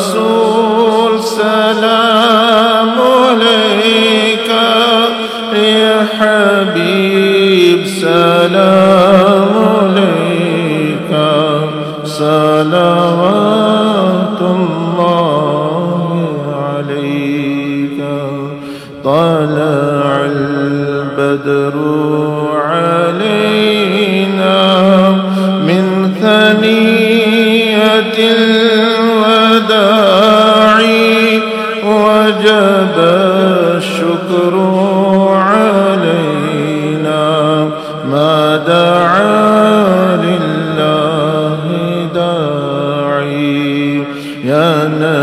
رسول سلام عليك يا حبيب سلام عليك. صلوات الله عليك. طلع البدر علينا من ثنية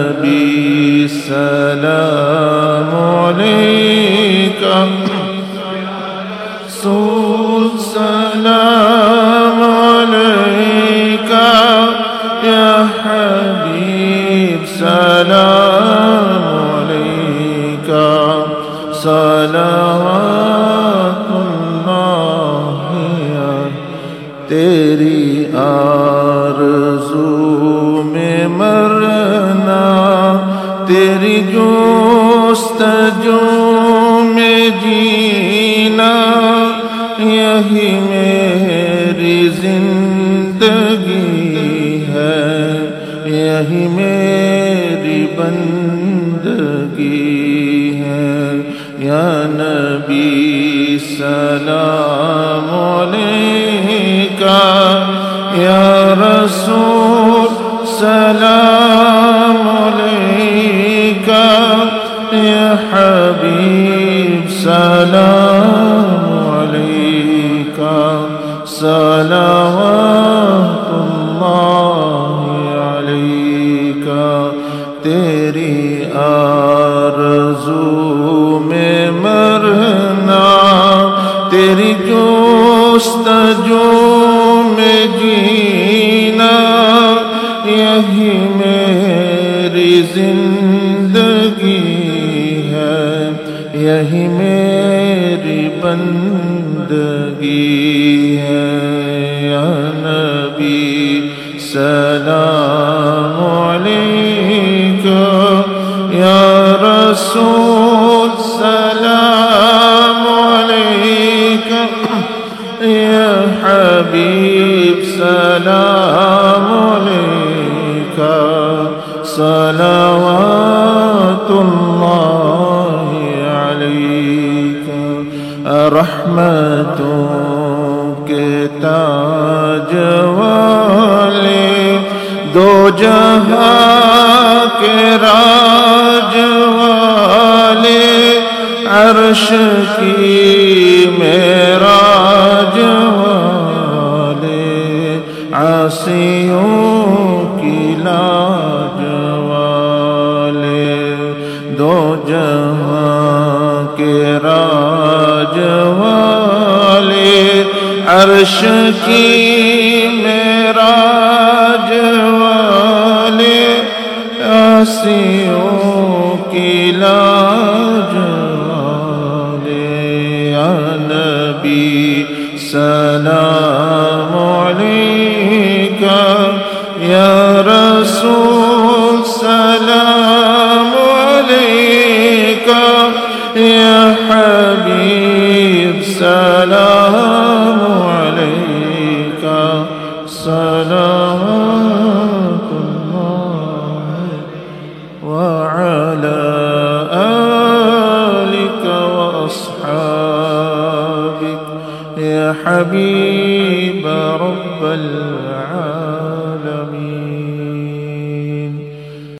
النبي سلام عليك. رسول سلام عليك. يا حبيب سلام عليك. صلوات الله تیری آ وہی میری زندگی ہے، یہی میری بندگی ہے۔ یا نبی سلام علیکہ، یا رسول سلام علیکہ، یا حبیب سلام تیری آرزو میں مرنا، تیری جستجو میں جینا، یہی میری زندگی ہے، یہی میری بندگی ہے۔ یا نبی، سلام الرسول سلام عليك. يا حبيب سلام عليك. صلوات الله عليك. رحمتك تاج والے دو جہاں کے راج عرش کی معراج والے عاصیوں کی لاج والے دو جہاں کے راج والے عرش کی میرا والے آسیوں کی لاج السلام عليك. حبيب رب العالمين.